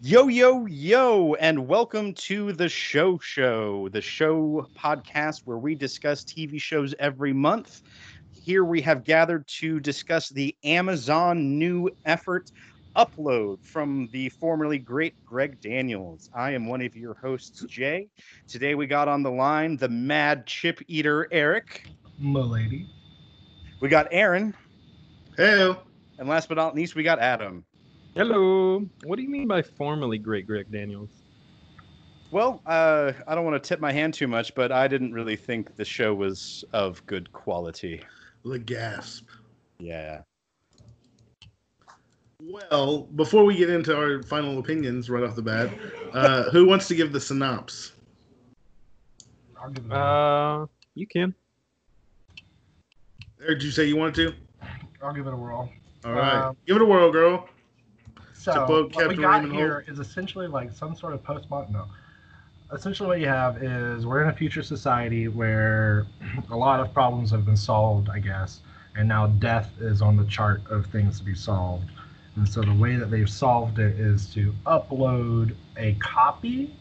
Yo, yo, yo, and welcome to the Show Show, the show podcast where we discuss TV shows every month. Here we have gathered to discuss the Amazon new effort upload from the formerly great Greg Daniels. I am one of your hosts, Jay. Today we got on the line the mad chip eater, Eric. Milady. We got Aaron. Hey. And last but not least, we got Adam. Hello. What do you mean by formerly great Greg Daniels? Well, uh, I don't want to tip my hand too much, but I didn't really think the show was of good quality. The gasp. Yeah. Well, before we get into our final opinions right off the bat, uh, who wants to give the synopsis? I'll give it Uh, you can. Or did you say you wanted to? I'll give it a whirl. All right. Um, give it a whirl, girl. So quote what we got Raymond here is essentially like some sort of postmodern. No, essentially what you have is we're in a future society where a lot of problems have been solved, I guess, and now death is on the chart of things to be solved. And so the way that they've solved it is to upload a copy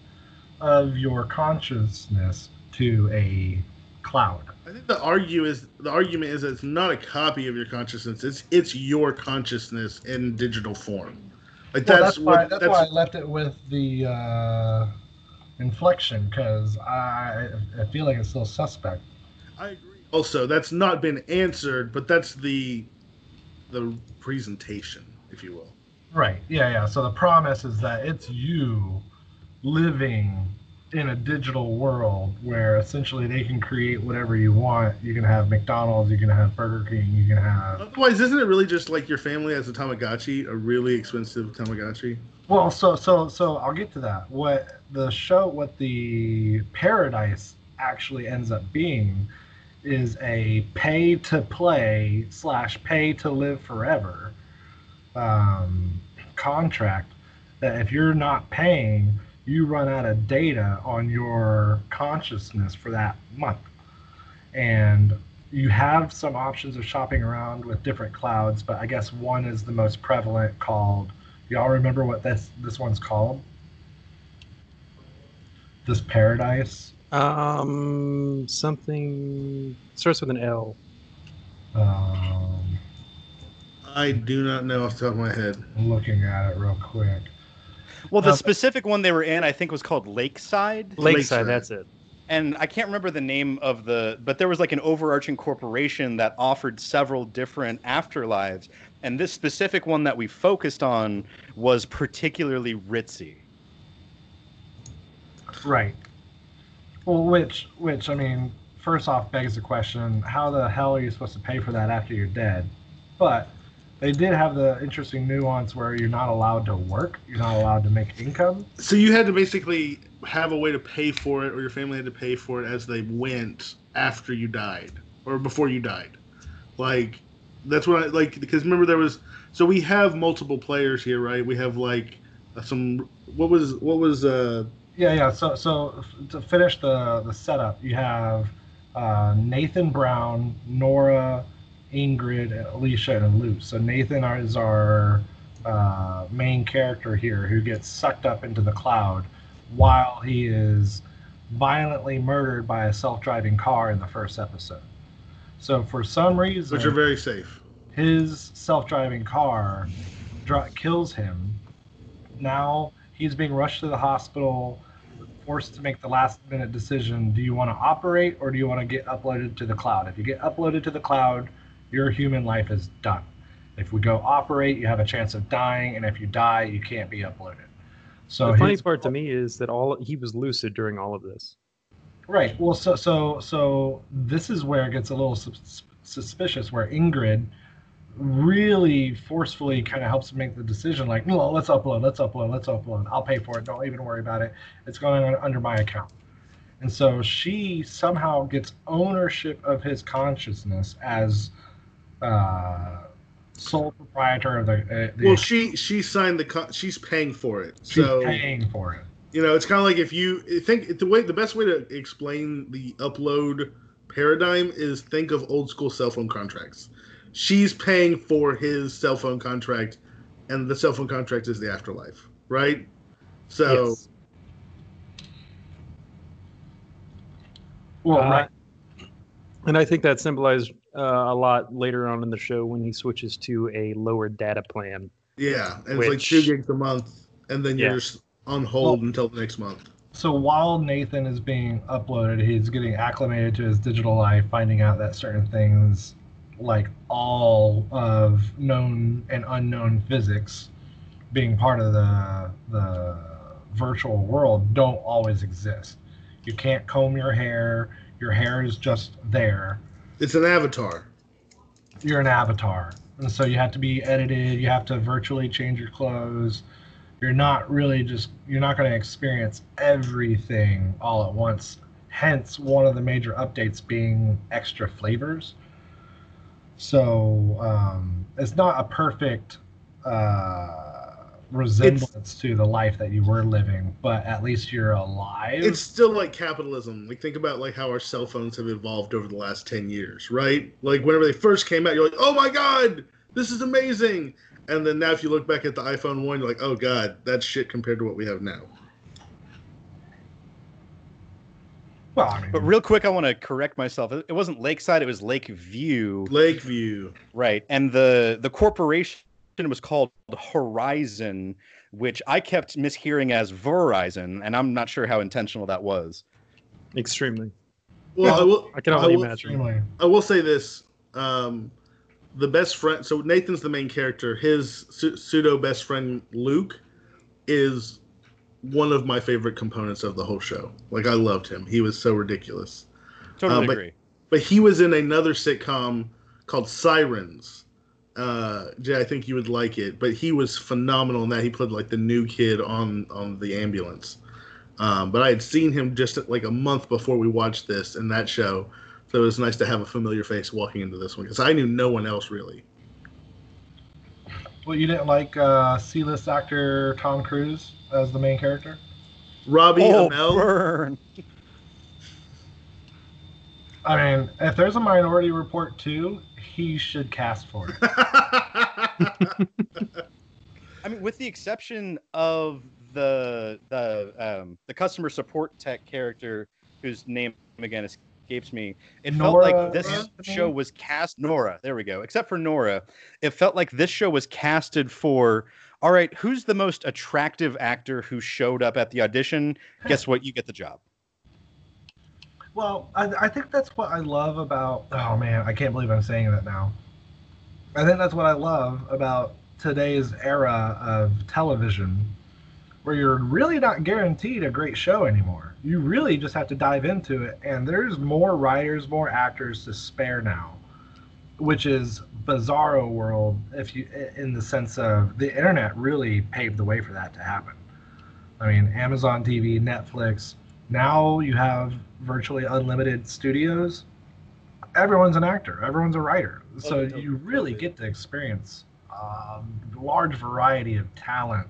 of your consciousness to a cloud. I think the argue is the argument is that it's not a copy of your consciousness. It's it's your consciousness in digital form. Like Well, that's, that's, why what that's, that's why I left it with the uh, inflection because I I feel like it's still suspect. I agree. Also, that's not been answered, but that's the the presentation, if you will. Right. Yeah. Yeah. So the promise is that it's you living in a digital world where essentially they can create whatever you want. You can have McDonald's. You can have Burger King. You can have. Otherwise, isn't it really just like your family has a Tamagotchi, a really expensive Tamagotchi? Well, so so so I'll get to that. What the show, what the paradise actually ends up being, is a pay to play slash pay to live forever um, contract. That if you're not paying, you run out of data on your consciousness for that month, and you have some options of shopping around with different clouds. But I guess one is the most prevalent, called Y'all remember what this this one's called? This paradise. Um, something starts with an L. Um, I do not know off the top of my head. I'm looking at it real quick. Well, the Uh, specific one they were in, I think, was called Lakeside. Lakeside, Lakeside. that's it. and I can't remember the name of the, but there was like an overarching corporation that offered several different afterlives, and this specific one that we focused on was particularly ritzy. Right. Well, which which I mean, first off, begs the question: How the hell are you supposed to pay for that after you're dead? But they did have the interesting nuance where you're not allowed to work. You're not allowed to make income. So you had to basically have a way to pay for it, or your family had to pay for it as they went after you died, or before you died. Like that's what I like because remember there was. So we have multiple players here, right? We have like uh, some. What was what was uh Yeah, yeah. So, so to finish the the setup, you have uh, Nathan Brown, Nora, Ingrid, and Alicia, and Luke. So Nathan is our uh, main character here, who gets sucked up into the cloud while he is violently murdered by a self-driving car in the first episode. So for some reason, which are very safe. his self-driving car kills him. Now he's being rushed to the hospital, forced to make the last-minute decision: Do you want to operate or do you want to get uploaded to the cloud? If you get uploaded to the cloud, your human life is done. If we go operate, you have a chance of dying, and if you die, you can't be uploaded. So the funny his- part to me is that all he was lucid during all of this. Right. Well, so so so this is where it gets a little sus- suspicious. Where Ingrid really forcefully kind of helps make the decision, like, no, let's upload, let's upload, let's upload. I'll pay for it. Don't even worry about it. It's going under my account. And so she somehow gets ownership of his consciousness as uh, sole proprietor of the. Uh, the Well, she she signed the con- she's paying for it. she's so paying for it. you know, it's kind of like if you think the way the best way to explain the upload paradigm is think of old school cell phone contracts. She's paying for his cell phone contract, and the cell phone contract is the afterlife, right? So Yes. Well, Uh, right. And I think that symbolized uh, a lot later on in the show when he switches to a lower data plan. yeah, and it's like two gigs a month, and then Yeah. you're just on hold Well- until the next month. So while Nathan is being uploaded, he's getting acclimated to his digital life, finding out that certain things, like all of known and unknown physics, being part of the the virtual world, don't always exist. You can't comb your hair. Your hair is just there. It's an avatar. You're an avatar, and so you have to be edited. You have to virtually change your clothes. You're not really just. You're not going to experience everything all at once. Hence, one of the major updates being extra flavors. So um, it's not a perfect uh, resemblance to the life that you were living, but at least you're alive. It's still like capitalism. Like think about like how our cell phones have evolved over the last ten years, right? Like whenever they first came out, you're like, oh my god, this is amazing. And then now, if you look back at the iPhone one, you're like, oh god, that's shit compared to what we have now. well, I mean, But real quick, I want to correct myself. It it wasn't Lakeside; it was Lakeview, Lakeview. right? And the the corporation was called Horizon, which I kept mishearing as Verizon, and I'm not sure how intentional that was. Extremely. Well, I will. I can only will- imagine. I will say this: um, the best friend. So Nathan's the main character. His su- pseudo best friend Luke is one of my favorite components of the whole show. Like I loved him. He was so ridiculous. Totally Uh, but- agree. But he was in another sitcom called Sirens. Uh, Jay, I think you would like it. But he was phenomenal in that. He played like the new kid on on the ambulance. Um, but I had seen him just like a month before we watched this in that show, so it was nice to have a familiar face walking into this one because I knew no one else really. Well, you didn't like uh, C-list actor Tom Cruise as the main character? Robbie Oh, Amell. burn! I mean, if there's a Minority Report too, he should cast for it. I mean, with the exception of the the um, the customer support tech character whose name again escapes me, it Nora felt like this Anthony? show was cast Nora. There we go. Except for Nora, it felt like this show was casted for. All right, who's the most attractive actor who showed up at the audition? Guess what? You get the job. Well, I, I think that's what I love about. Oh man, I can't believe I'm saying that now. I think that's what I love about today's era of television, where you're really not guaranteed a great show anymore. You really just have to dive into it, and there's more writers, more actors to spare now, which is bizarro world. If you, in the sense of the internet, really paved the way for that to happen. I mean, Amazon TV, Netflix. Now you have virtually unlimited studios. Everyone's an actor. Everyone's a writer. So Okay, you really get to experience a large variety of talent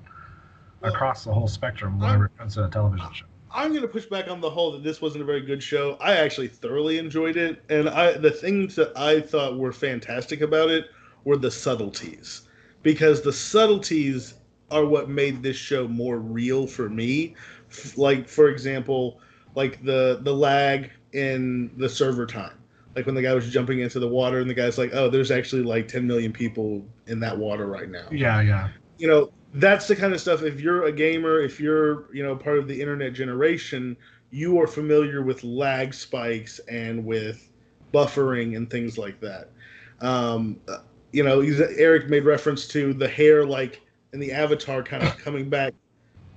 Well, across the whole spectrum whenever it comes to a television show. I'm going to push back on the whole that this wasn't a very good show. I actually thoroughly enjoyed it, and I the things that I thought were fantastic about it were the subtleties, because the subtleties are what made this show more real for me. Like for example, like the the lag in the server time, like when the guy was jumping into the water and the guy's like, "Oh, there's actually like 10 million people in that water right now." Yeah, yeah. you know that's the kind of stuff if you're a gamer if you're you know part of the internet generation you are familiar with lag spikes and with buffering and things like that um, you know eric made reference to the hair like in the avatar kind of coming back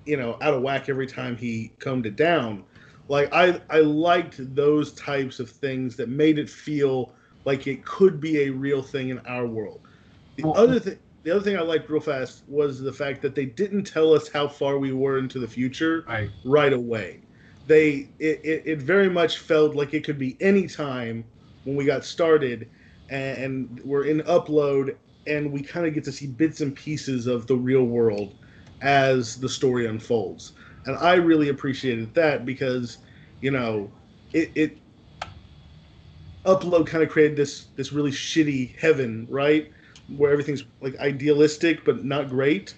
you know out of whack every time he combed it down like i i liked those types of things that made it feel like it could be a real thing in our world the Well- other thing the other thing I liked real fast was the fact that they didn't tell us how far we were into the future Right. right away. They it, it, it very much felt like it could be any time when we got started and, and we're in upload and we kind of get to see bits and pieces of the real world as the story unfolds. And I really appreciated that because, you know, it, it upload kind of created this this really shitty heaven, right? Where everything's like idealistic but not great.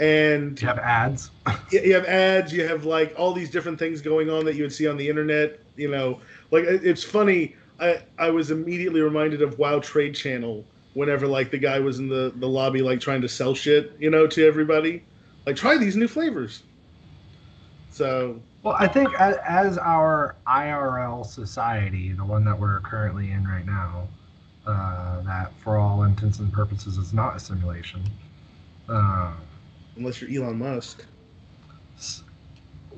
and You have ads. you you have ads you have like all these different things going on that you would see on the internet you know like it's funny i i was immediately reminded of wow trade channel whenever like the guy was in the the lobby like trying to sell shit you know to everybody like try these new flavors so Well, I think as, as our IRL society, the one that we're currently in right now, uh, that for all intents and purposes is not a simulation. Uh, unless you're elon musk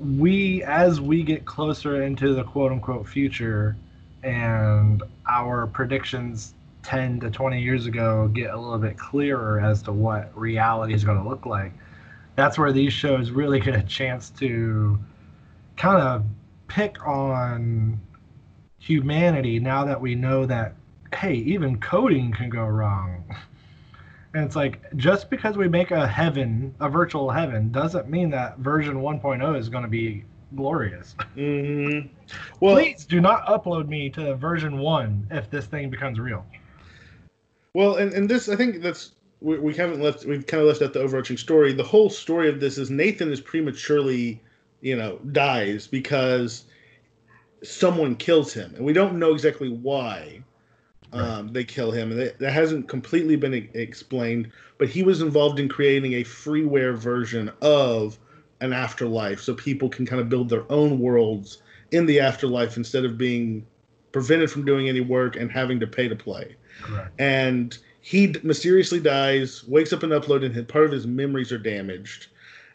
we, as we get closer into the quote unquote future, and our predictions 10 to 20 years ago get a little bit clearer as to what reality is going to look like, that's where these shows really get a chance to kind of pick on humanity now that we know that hey even coding can go wrong. And it's like just because we make a heaven a virtual heaven doesn't mean that version 1.0 is going to be glorious. Hmm well please do not upload me to version 1 if this thing becomes real. Well, and, and this, I think that's we, we haven't left. We've kind of left out the overarching story. The whole story of this is Nathan is prematurely, you know, dies because someone kills him, and we don't know exactly why um, they kill him. And that, that hasn't completely been e- explained. But he was involved in creating a freeware version of an afterlife, so people can kind of build their own worlds in the afterlife instead of being prevented from doing any work and having to pay to play correct and he mysteriously dies wakes up and upload and part of his memories are damaged.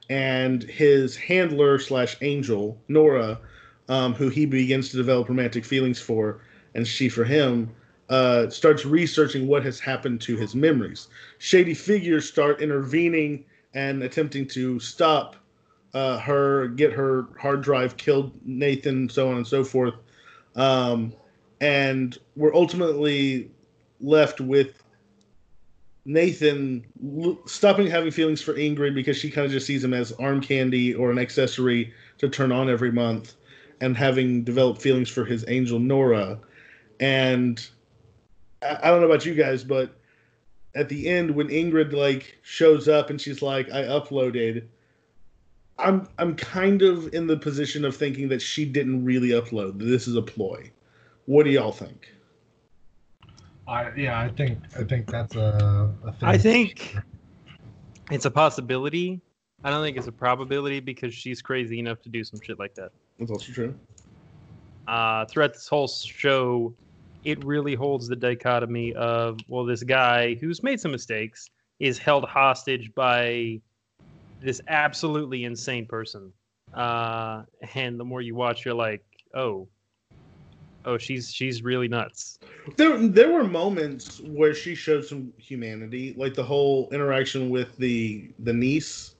And his handler slash angel nora um, who he begins to develop romantic feelings for and she for him uh, starts researching what has happened to his memories. Shady figures start intervening and attempting to stop uh, her get her hard drive killed nathan so on and so forth. Um, and we're ultimately left with Nathan stopping having feelings for Ingrid because she kind of just sees him as arm candy or an accessory to turn on every month, and having developed feelings for his angel Nora. And I don't know about you guys, but at the end when Ingrid like shows up and she's like, "I uploaded," I'm I'm kind of in the position of thinking that she didn't really upload. This is a ploy. What do y'all think? I, yeah i think i think that's a, a thing. I think it's a possibility. I don't think it's a probability because she's crazy enough to do some shit like that. That's also true. uh, throughout this whole show, it really holds the dichotomy of well, this guy who's made some mistakes is held hostage by this absolutely insane person, uh, and the more you watch, you're like, oh, oh, she's she's really nuts. There, there were moments where she showed some humanity, like the whole interaction with the the niece.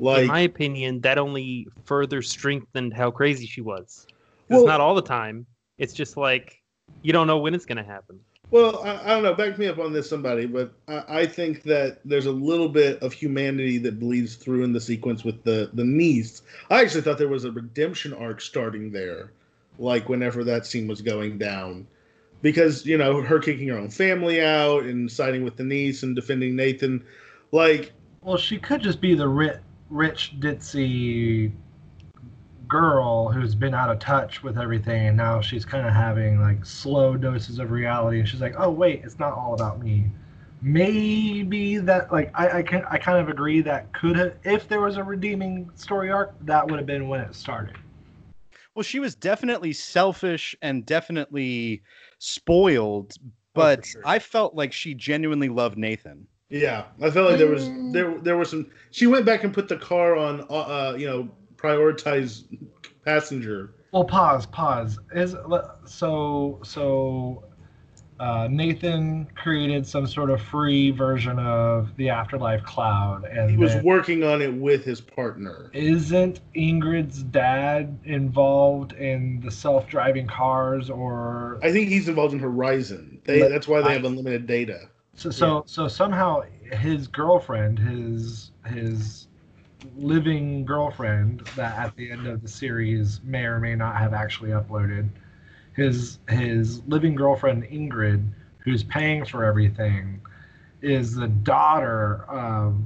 Like, In my opinion, that only further strengthened how crazy she was. Well- it's not all the time. It's just like you don't know when it's gonna happen. well, I, I don't know. Back me up on this, somebody. But I, I think that there's a little bit of humanity that bleeds through in the sequence with the the niece. I actually thought there was a redemption arc starting there, like whenever that scene was going down, because you know her kicking her own family out and siding with the niece and defending Nathan, like Well, she could just be the rich, rich ditzy girl who's been out of touch with everything, and now she's kind of having like slow doses of reality, and she's like, "Oh wait, it's not all about me." Maybe that, like, I, I can, I kind of agree that could have, if there was a redeeming story arc, that would have been when it started. Well, she was definitely selfish and definitely spoiled, but sure. I felt like she genuinely loved Nathan. Yeah, I felt like there was Mm. there there was some. She went back and put the car on, uh, uh you know, prioritize passenger. Well, pause, pause. Is so so. Uh, Nathan created some sort of free version of the Afterlife Cloud, and He was working on it with his partner. isn't Ingrid's dad involved in the self-driving cars, or I think he's involved in Horizon. They, But that's why they I- have unlimited data. so so, so somehow his girlfriend, his his living girlfriend, that at the end of the series may or may not have actually uploaded, his his living girlfriend Ingrid, who's paying for everything, is the daughter of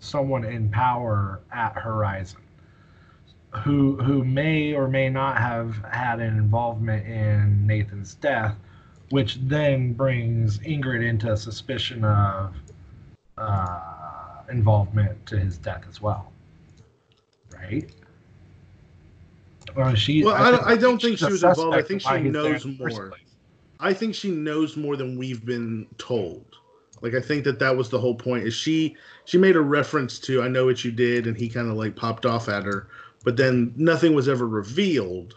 someone in power at Horizon who who may or may not have had an involvement in Nathan's death, which then brings Ingrid into suspicion of uh, involvement to his death as well. Right? Or is she? Well, I don't- I don't think she was involved. I think she knows in the first more. I think she knows more than we've been told. Like I think that that was the whole point. Is she she made a reference to I know what you did, and he kind of like popped off at her, but then nothing was ever revealed.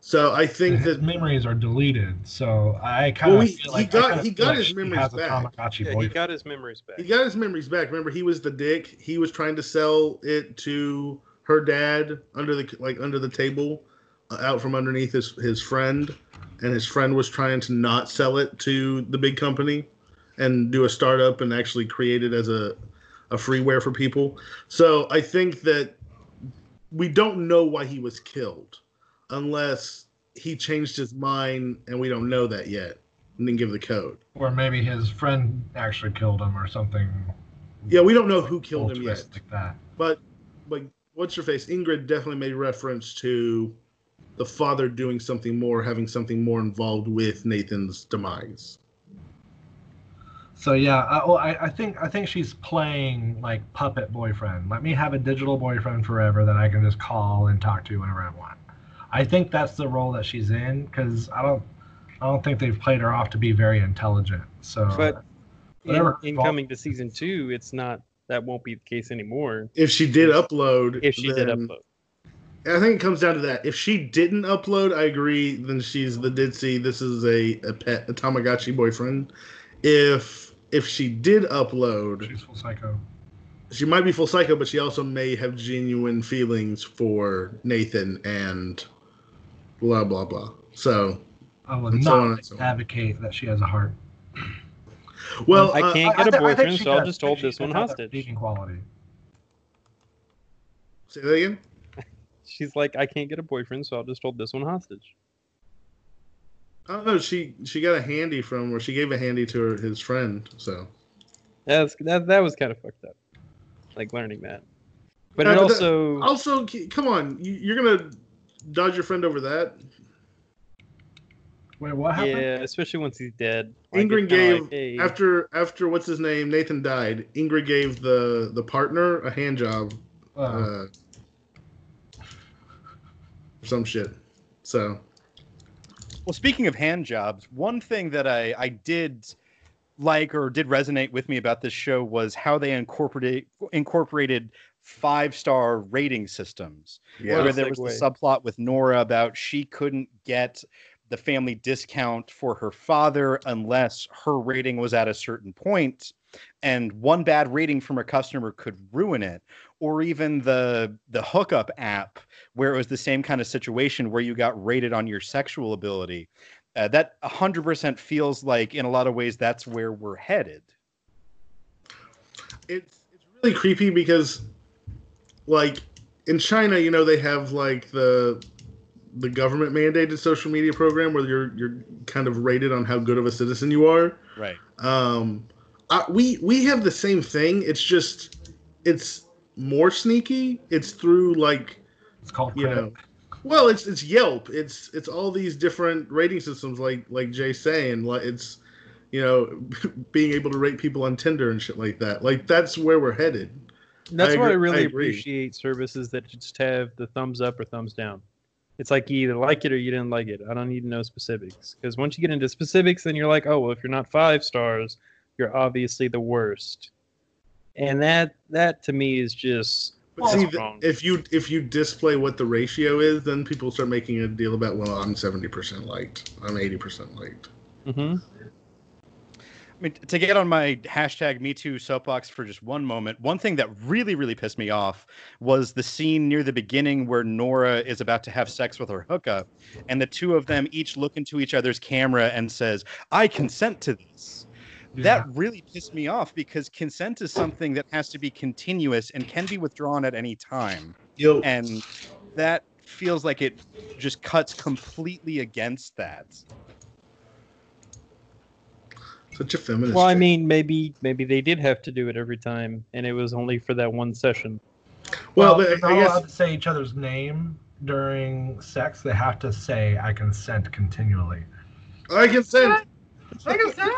So I think his that memories are deleted. So I kind of Well, he- feel he got- he got like his memories back. Tamagotchi Yeah, he got his memories back. he got his memories back. Remember, he was the dick. He was trying to sell it to her dad under the like under the table, uh, out from underneath his his friend, and his friend was trying to not sell it to the big company, and do a startup and actually create it as a a freeware for people. So I think that we don't know why he was killed, unless he changed his mind, and we don't know that yet, and didn't give the code. Or maybe his friend actually killed him or something. Yeah, we don't know who killed him yet. Like that. But but what's your face? Ingrid definitely made reference to the father doing something more, having something more involved with Nathan's demise. So yeah, I, well, I, I think I think she's playing like puppet boyfriend. Let me have a digital boyfriend forever that I can just call and talk to whenever I want. I think that's the role that she's in because I don't I don't think they've played her off to be very intelligent. So But in, in coming to season two, it's not that won't be the case anymore. If she did upload, If she did upload, I think it comes down to that. If she didn't upload, I agree. Then she's the did see this is a, a pet a Tamagotchi boyfriend. If if she did upload, she's full psycho. she might be full psycho, but she also may have genuine feelings for Nathan and blah blah blah. So I would And so on not and so on. advocate that she has a heart. Well, I uh, can't I- I get a thi- I think boyfriend, she so I'll just hold this one does have that hostage. Speaking quality. say that again. She's like, I can't get a boyfriend, so I'll just hold this one hostage. I don't know. She she got a handy from, or she gave a handy to her, his friend. So That's that that was kind of fucked up, like learning that. But Yeah, it but that- also also, come on, you're gonna dodge your friend over that. Wait, what happened? yeah, especially once he's dead. Like, Ingrid gave like, hey, after after what's his name Nathan died. Ingrid gave the the partner a hand job, Uh, uh, some shit. So Well, speaking of hand jobs, one thing that I, I did like or did resonate with me about this show was how they incorporated incorporated five star rating systems. yeah, where there was the subplot with Nora about she couldn't get the family discount for her father unless her rating was at a certain point and one bad rating from a customer could ruin it or even the the hookup app where it was the same kind of situation where you got rated on your sexual ability. Uh, that 100% feels like in a lot of ways that's where we're headed. It's it's really creepy because like in China, you know, they have like the the government mandated social media program where you're you're kind of rated on how good of a citizen you are. right Um, I, we we have the same thing. It's just it's more sneaky. It's through like it's called you credit. know, well, it's it's Yelp. It's it's all these different rating systems, like like Jay's saying. Like it's you know being able to rate people on Tinder and shit like that. Like that's where we're headed. That's I why I agree- I really agree. appreciate services that just have the thumbs up or thumbs down. It's like you either like it or you didn't like it. I don't need to know specifics because once you get into specifics, then you're like, oh well, if you're not five stars, you're obviously the worst. And that that to me is just But see, wrong. if you if you display what the ratio is, then people start making a deal about well, I'm seventy percent liked, I'm eighty percent liked. Mhm. I mean, to get on my hashtag MeToo soapbox for just one moment, one thing that really, really pissed me off was the scene near the beginning where Nora is about to have sex with her hookup, and the two of them each look into each other's camera and says, "I consent to this." Yeah. That really pissed me off because consent is something that has to be continuous and can be withdrawn at any time, Yo, and that feels like it just cuts completely against that. Such a feminist. Well, I mean, maybe maybe they did have to do it every time, and it was only for that one session. well, Well, but they're not I guess allowed to say each other's name during sex. They have to say "I consent" continually. I consent. I consent.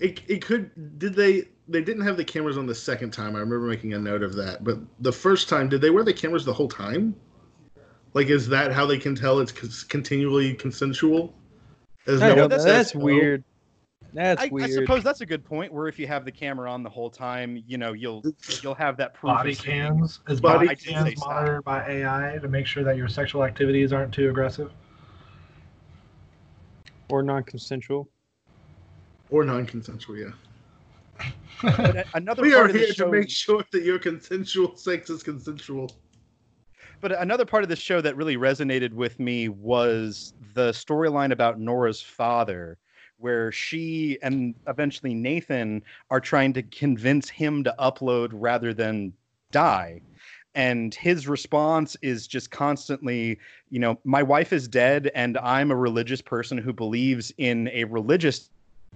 It, it could. Did they? They didn't have the cameras on the second time. I remember making a note of that. But the first time, did they wear the cameras the whole time? Like, is that how they can tell it's continually consensual? As I no know, one that's, weird. That's I, I suppose that's a good point. Where if you have the camera on the whole time, you know, you'll you'll have that proof. Body cams is Body- body I did say cams monitored by AI to make sure that your sexual activities aren't too aggressive. or non-consensual. or non-consensual. Yeah, another we part are of the here show, to make sure that your consensual sex is consensual. But another part of the show that really resonated with me was the storyline about Nora's father, where she and eventually Nathan are trying to convince him to upload rather than die. And his response is just constantly, you know, my wife is dead and I'm a religious person who believes in a religious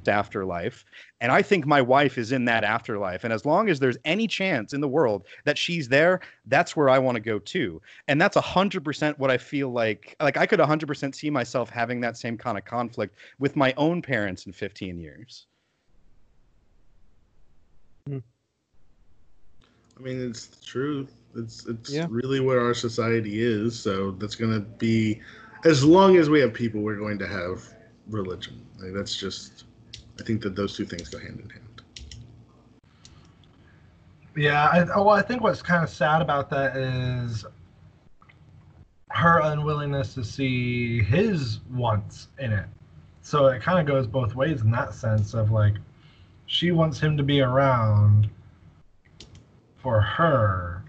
afterlife. And I think my wife is in that afterlife. And as long as there's any chance in the world that she's there, that's where I want to go too. And that's 100% what I feel like. Like I could 100% see myself having that same kind of conflict with my own parents in 15 years. Hmm. I mean, it's the truth. It's it's Yeah. really where our society is. So that's gonna be, as long as we have people, we're going to have religion. Like, that's just. I think that those two things go hand in hand. Yeah, I, oh, well, I think what's kind of sad about that is her unwillingness to see his wants in it. So it kind of goes both ways in that sense of like, she wants him to be around for her,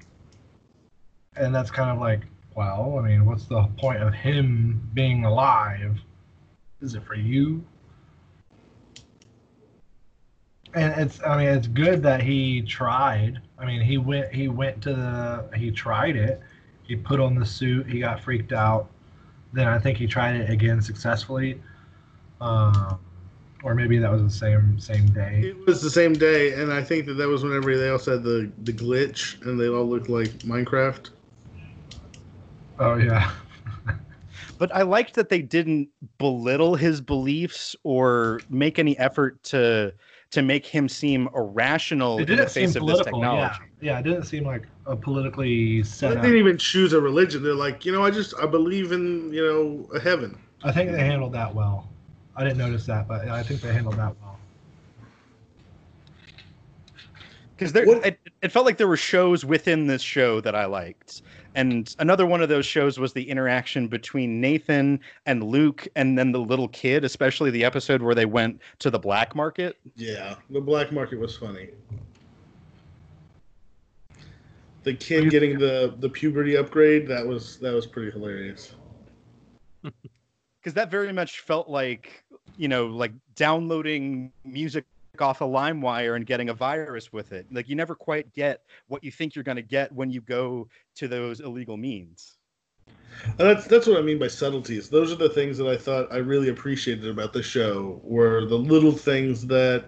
and that's kind of like, well, I mean, what's the point of him being alive? Is it for you? And it's i mean it's good that he tried. I mean he went he went to the he tried it. He put on the suit. He got freaked out. Then i think he tried it again successfully. Um, or maybe that was the same same day. It was the same day, and I think that that was whenever they all said the the glitch, and they all looked like Minecraft. oh yeah. But I liked that they didn't belittle his beliefs or make any effort to to make him seem irrational it in the didn't seem face of this political yeah technology. yeah it didn't seem like a politically They set up didn't even choose a religion. They're like, you know, I just I believe in you know a heaven. i think they handled that well i didn't notice that but i think they handled that well because there it, it felt like there were shows within this show that i liked and another one of those shows was the interaction between nathan and luke and then the little kid especially the episode where they went to the black market Yeah, the black market was funny. The kid getting the the puberty upgrade that was that was pretty hilarious. because that very much felt like you know like downloading music off a LimeWire and getting a virus with it. Like you never quite get what you think you're going to get when you go to those illegal means. And that's that's what I mean by subtleties. Those are the things that I thought I really appreciated about the show were the little things that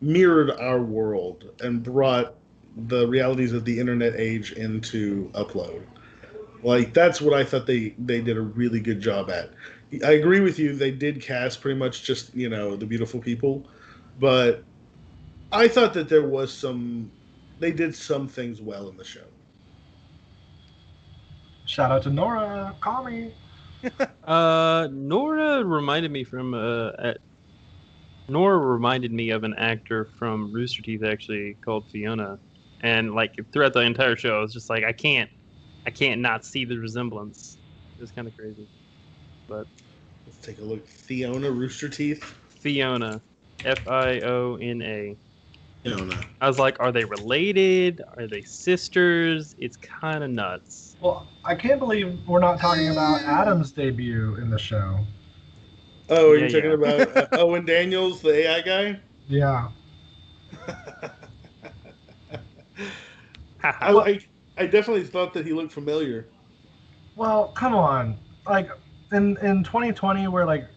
mirrored our world and brought the realities of the internet age into upload. Like that's what I thought they they did a really good job at. I agree with you. They did cast pretty much just you know the beautiful people, but I thought that there was some. They did some things well in the show. shout out to nora call me Uh, Nora reminded me from uh, at, Nora reminded me of an actor from Rooster Teeth actually called Fiona, and like throughout the entire show, I was just like, I can't, I can't not see the resemblance. It's kind of crazy, but Let's take a look. Fiona Rooster Teeth. Fiona, F I O N A. Fiona. I was like, are they related? Are they sisters? It's kind of nuts. well i can't believe we're not talking about adam's debut in the show Oh, are Yeah, you talking yeah. about uh, Owen Daniels, the AI guy? yeah I, I, I definitely thought that he looked familiar. Well, come on. Like in in 2020 where like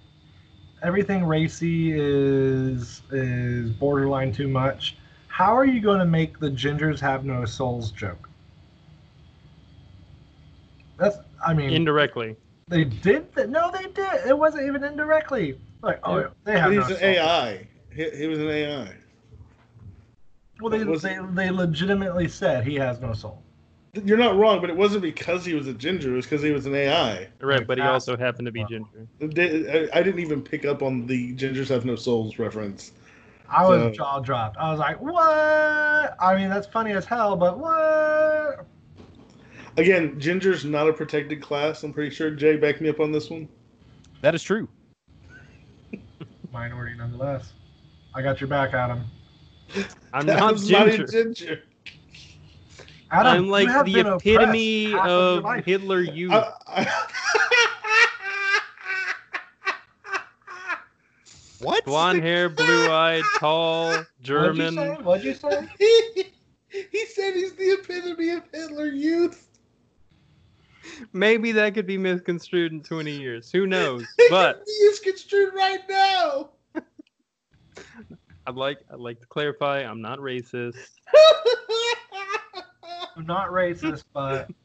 everything racy is is borderline too much. How are you going to make the gingers have no souls joke? That's I mean Indirectly. they did that. No, they did. It wasn't even indirectly. Like oh they have But no he's an souls. AI. He, he was an AI. Well, they, they they legitimately said he has no soul. You're not wrong, but it wasn't because he was a ginger. It was because he was an AI. Right, but he also happened to be ginger. I I didn't even pick up on the gingers have no souls reference. I was So- jaw dropped. I was like, what? I mean, that's funny as hell, but what? Again, ginger's not a protected class. I'm pretty sure. Jay, back me up on this one. That is true. Minority nonetheless. I got your back, Adam. I'm That not was not a ginger. Ginger. Adam, I'm like the epitome half of. Hitler uh, youth. I- I- What? Blonde hair, blue eyed, tall, German. What'd you say? What'd you say? he, he said he's the epitome of Hitler youth. Maybe that could be misconstrued in 20 years. Who knows? But he is construed right now. I'd like I'd like to clarify I'm not racist. I'm not racist, but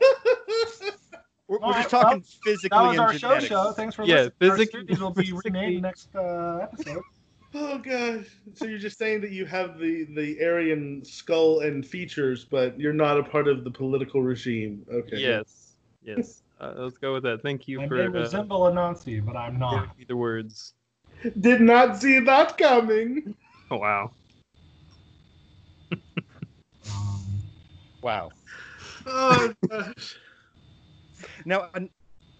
We're, we're Alright, just talking well, physically that was and our show genetics. show. Thanks for Yeah, listening. Our physic- series will be physically- renamed next uh, episode. oh gosh! So you're just saying that you have the the Aryan skull and features, but you're not a part of the political regime. Okay. Yes. Yes. Uh, let's go with that. Thank you I for may uh, resemble a Nazi, but I'm not. giving me the words. Did not see that coming. Oh, wow. Um, Wow. Oh. Now, an,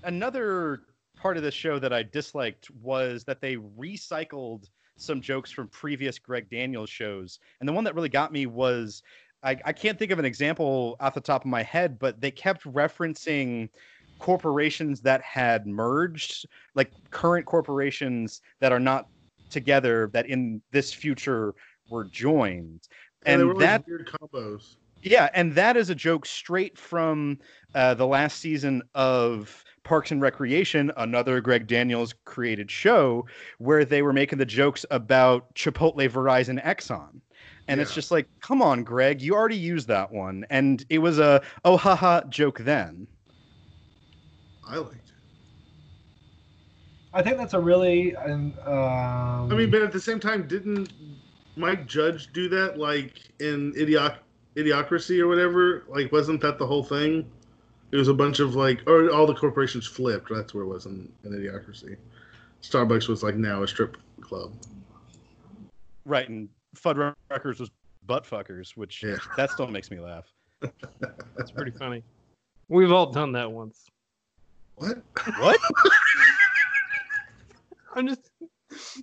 another part of the show that I disliked was that they recycled some jokes from previous Greg Daniels shows. And the one that really got me was I, I can't think of an example off the top of my head, but they kept referencing corporations that had merged, like current corporations that are not together, that in this future were joined. And, And that weird combos. Yeah, and that is a joke straight from uh, the last season of Parks and Recreation, another Greg Daniels created show, where they were making the jokes about Chipotle, Verizon, Exxon. And it's just like, come on, Greg, you already used that one. And it was a oh haha joke then. I liked it. I think that's a really. Um, I mean, but at the same time, didn't Mike Judge do that like in Idioc- Idiocracy or whatever? Like, wasn't that the whole thing? It was a bunch of like, or all the corporations flipped. That's where it was in, in Idiocracy. Starbucks was like now a strip club. Right. And Fuddruckers was butt fuckers, which Yeah. that still makes me laugh. That's pretty funny. We've all done that once. What? What? I'm just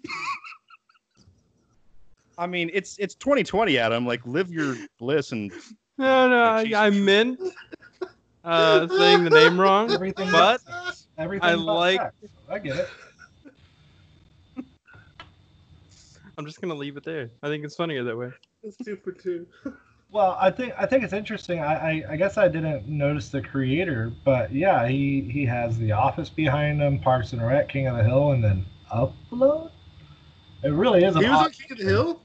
I mean, it's it's 2020, Adam. Like, live your bliss and no, no. I, I meant uh, saying the name wrong, Everything but everything. I like- sex. I get it. I'm just gonna leave it there. I think it's funnier that way. It's two for two. Well, I think I think it's interesting. I, I, I guess I didn't notice the creator, but yeah, he he has The Office behind him, Parks and Rec, King of the Hill, and then Upload. It really is. An He was on King of the Hill.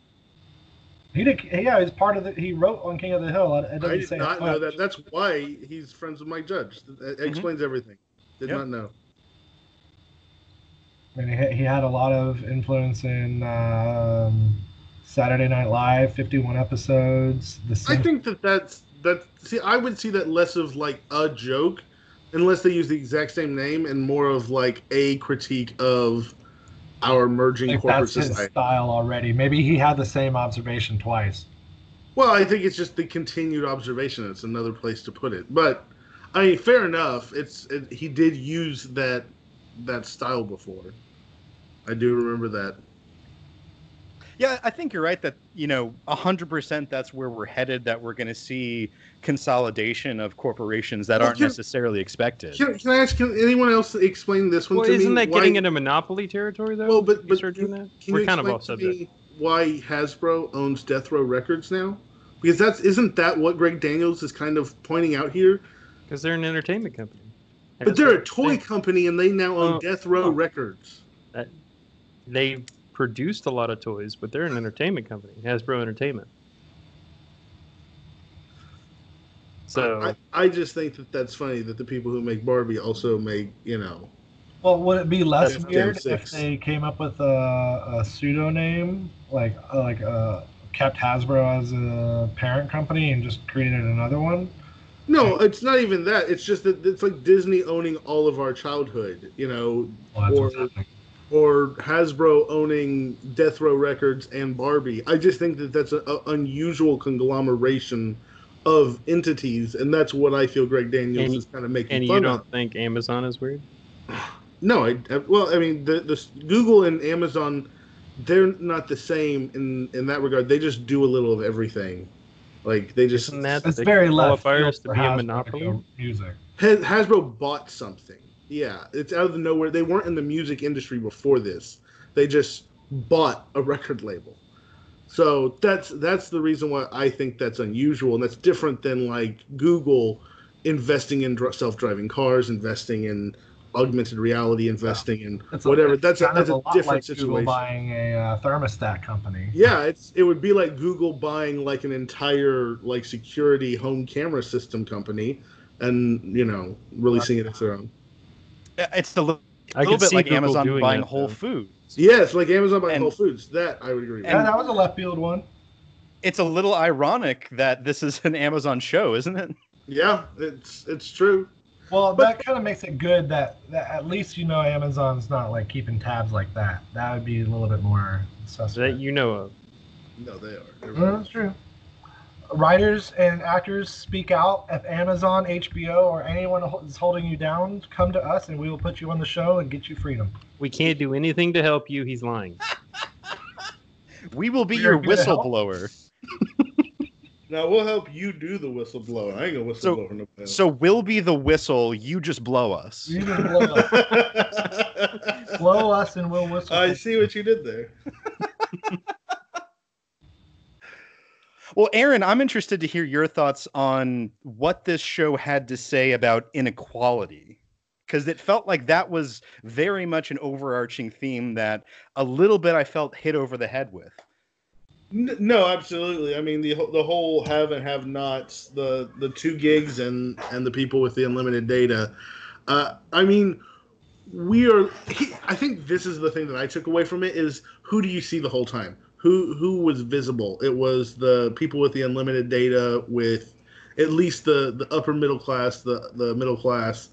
He did. Yeah, he's part of the. He wrote on King of the Hill. It I did say not know that. That's why he's friends with Mike Judge. That explains everything. Did Yep. not know. I mean, he, he had a lot of influence in um, Saturday Night Live, 51 episodes. The I think that that's that. See, I would see that less of like a joke, unless they use the exact same name, and more of like a critique of our merging think corporate that's his society. style already. Maybe he had the same observation twice. Well, I think it's just the continued observation. It's another place to put it, but I mean, fair enough. It's it, he did use that that style before. I do remember that. Yeah, I think you're right that, you know, 100% that's where we're headed, that we're going to see consolidation of corporations that Well, aren't can- necessarily expected. Can, can I ask? Can anyone else explain this one Well, to isn't me? that getting Why- into monopoly territory though? Well, but You but start doing that? Can We're you kind of off subject. why Hasbro owns Death Row Records now? Because that's isn't that what Greg Daniels is kind of pointing out here? Because they're an entertainment company. But they're a Hasbro- toy company and they now own Oh, Death Row oh. Records. they produced a lot of toys, but they're an entertainment company, Hasbro Entertainment. So I, I just think that that's funny that the people who make Barbie also make you know Well, would it be less That's weird Gen if they came up with a, a pseudonym like uh, like uh, kept Hasbro as a parent company and just created another one? no it's not even that it's just that it's like Disney owning all of our childhood you know Well, that's Or- what's happening. Or Hasbro owning Death Row Records and Barbie. I just think that that's an unusual conglomeration of entities, and that's what I feel Greg Daniels And- is kind of making and fun you don't think Amazon is weird? No, I, I well, I mean, the, the Google and Amazon, they're not the same in in that regard. They just do a little of everything. Like they just Isn't that It's the very left qualifiers field to for be a monopoly? go Music. Has- Hasbro bought something. Yeah, it's out of the nowhere. They weren't in the music industry before this. They just bought a record label. So that's that's the reason why I think that's unusual, and that's different than like Google investing in dr- self-driving cars, investing in augmented reality, investing in It's a- whatever. it's that's a, that's a different like Google situation. buying a uh, thermostat company. Yeah, it's it would be like Google buying like an entire like security home camera system company, and you know releasing it as their own. It's a li- I little bit like Google Amazon buying that, Whole though. Foods. Yes, like Amazon buying And- Whole Foods. That I would agree with. Yeah, that was a left field one. It's a little ironic that this is an Amazon show, isn't it? yeah, it's it's true. Well, But- that kind of makes it good that, that at least you know Amazon's not like keeping tabs like that. That would be a little bit more suspect. that you know of. No, they are. They're Mm, that's true. Writers and actors speak out. If Amazon, HBO, or anyone is holding you down, come to us and we will put you on the show and get you freedom. We can't do anything to help you. He's lying. We will be We your are here to help. whistleblower. Now we'll help you do the whistleblower. I ain't gonna So- whistleblower no more. So we'll be the whistle. You just blow us. You just blow us, blow us and we'll whistle. I see what you did there. Well, Aaron, I'm interested to hear your thoughts on what this show had to say about inequality. Because it felt like that was very much an overarching theme that a little bit I felt hit over the head with. No, absolutely. I mean the the whole have and have nots, the the two gigs and and the people with the unlimited data. Uh, I mean, we are. I think this is the thing that I took away from it is who do you see the whole time? Who who was visible? It was the people with the unlimited data, with at least the the upper middle class, the the middle class,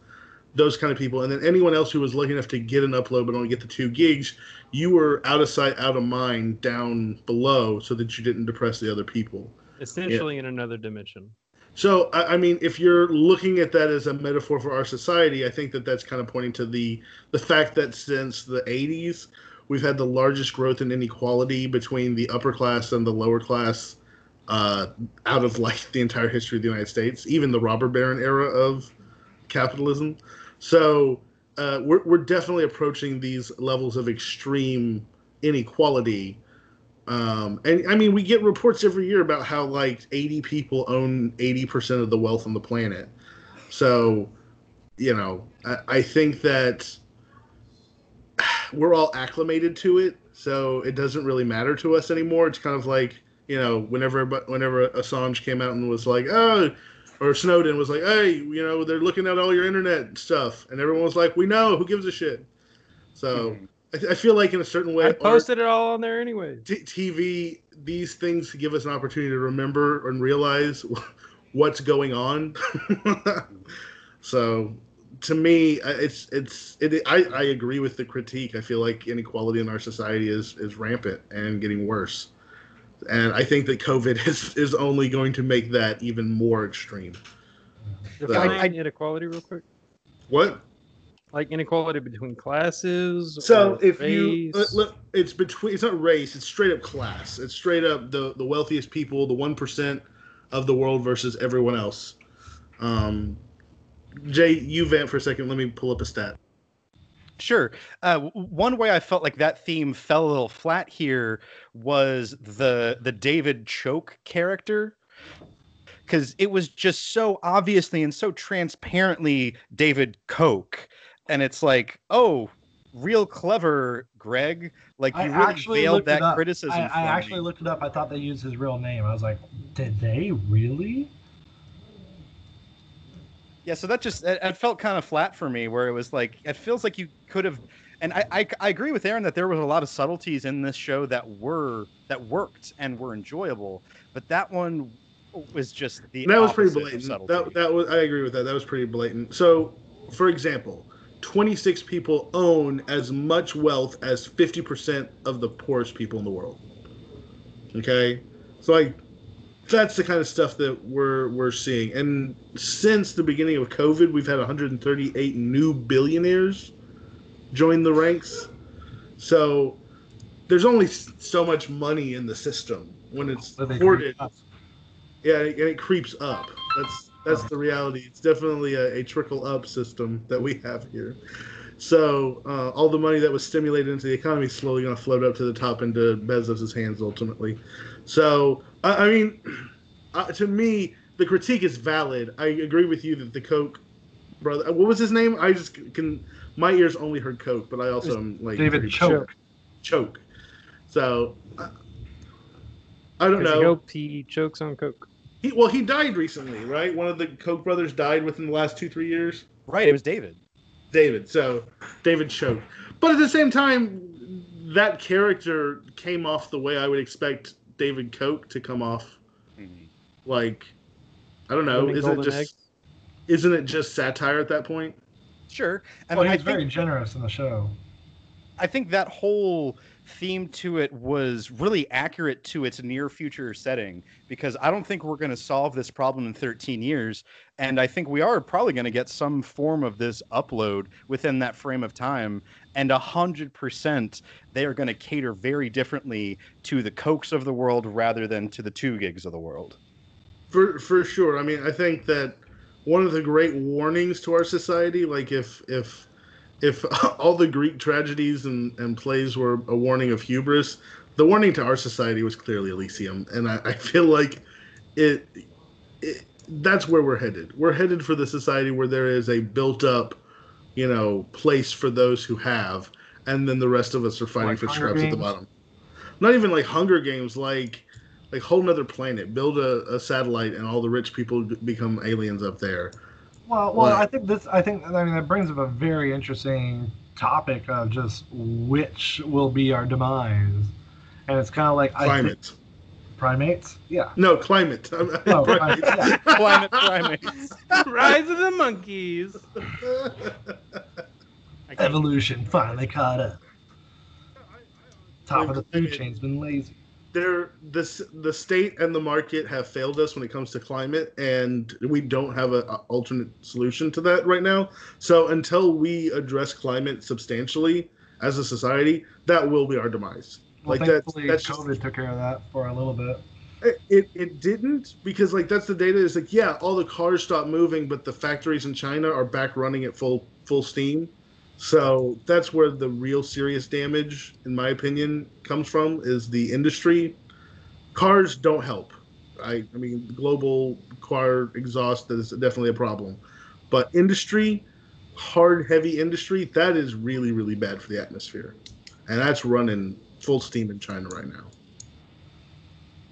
those kind of people, and then anyone else who was lucky enough to get an upload but only get the two gigs you were out of sight, out of mind down below so that you didn't depress the other people. Essentially in another dimension. So, I, I mean, if you're looking at that as a metaphor for our society, I think that that's kind of pointing to the the fact that since the 80s, we've had the largest growth in inequality between the upper class and the lower class uh, out of like the entire history of the United States, even the robber baron era of capitalism. So, uh, we're, we're definitely approaching these levels of extreme inequality. Um, and I mean, we get reports every year about how like 80 people own 80% of the wealth on the planet. So, you know, I, I think that we're all acclimated to it. So it doesn't really matter to us anymore. It's kind of like, you know, whenever, whenever Assange came out and was like, oh, or Snowden was like, "Hey, you know, they're looking at all your internet stuff," and everyone was like, "We know. Who gives a shit?" So hmm. I, I feel like in a certain way, I art, posted it all on there anyway. t- TV, these things give us an opportunity to remember and realize what's going on. so, to me, it's it's it. I, I agree with the critique. I feel like inequality in our society is is rampant and getting worse. And I think that COVID is, is only going to make that even more extreme. Define I- inequality real quick. What? Like inequality between classes. So or if you race? uh, look, it's between. It's not race. It's straight up class. It's straight up the the wealthiest people, the one percent of the world versus everyone else. Um, Jay, you vamp for a second. Let me pull up a stat. Sure. Uh, one way I felt like that theme fell a little flat here was the the David Choak character, because it was just so obviously and so transparently David Koch, and it's like, oh, real clever, Greg. Like you I really actually veiled that criticism. I, for I me. actually looked it up. I thought they used his real name. I was like, did they really? Yeah, so that just it, it felt kind of flat for me, where it was like it feels like you could have, and I, I I agree with Aaron that there was a lot of subtleties in this show that were that worked and were enjoyable, but that one was just the that was pretty blatant. That, that was I agree with that. That was pretty blatant. So, for example, 26 people own as much wealth as 50% of the poorest people in the world. Okay? So like that's the kind of stuff that we're we're seeing. And since the beginning of COVID, we've had 138 new billionaires join the ranks. So there's only so much money in the system when it's hoarded. Yeah, and it creeps up. That's that's the reality. It's definitely a, a trickle up system that we have here. So uh, all the money that was stimulated into the economy is slowly going to float up to the top into Bezos's hands ultimately. So I, I mean, uh, to me, the critique is valid. I agree with you that the Koch brother. What was his name? I just can. My ears only heard Coke, but I also am like David Choak. Choke. So I, I don't know. he chokes on coke. He, well, he died recently, right? One of the Koch brothers died within the last two, three years. right. It was David. David. So David choked. But at the same time, that character came off the way I would expect David Koch to come off. Mm-hmm. Like, I don't know. Living Isn't it just eggs. isn't it just satire at that point? Sure, and Well, I he's think very generous in the show. I think that whole theme to it was really accurate to its near future setting because I don't think we're going to solve this problem in 13 years. And I think we are probably going to get some form of this upload within that frame of time. And 100% they are going to cater very differently to the Kochs of the world rather than to the two gigs of the world. For for sure. I mean, I think that one of the great warnings to our society, like if if if all the Greek tragedies and, and plays were a warning of hubris, the warning to our society was clearly Elysium, and I, I feel like it, it that's where we're headed. We're headed for the society where there is a built-up, you know, place for those who have, and then the rest of us are fighting Like for Hunger scraps at the bottom. Not even like Hunger Games, like like whole nother planet. Build a, a satellite, and all the rich people b- become aliens up there. Well, well, What? I think this. I think I mean that brings up a very interesting topic of just which will be our demise, and it's kind of like I think Climate. primates. Yeah. No, climate. Oh, climate, yeah. Climate primates. Rise of the monkeys. Evolution finally caught up. Top of the food chain's been lazy. There this the state and the market have failed us when it comes to climate and we don't have an alternate solution to that right now. So until we address climate substantially as a society that will be our demise. Well, like that's thankfully, that's just, COVID took care of that for a little bit. it, it it didn't because like that's the data is like yeah all the cars stopped moving but the factories in china are back running at full full steam so that's where the real serious damage in my opinion comes from is the industry. Cars don't help. I i mean global car exhaust is definitely a problem. But industry hard heavy industry that is really really bad for the atmosphere. And that's running full steam in china right now.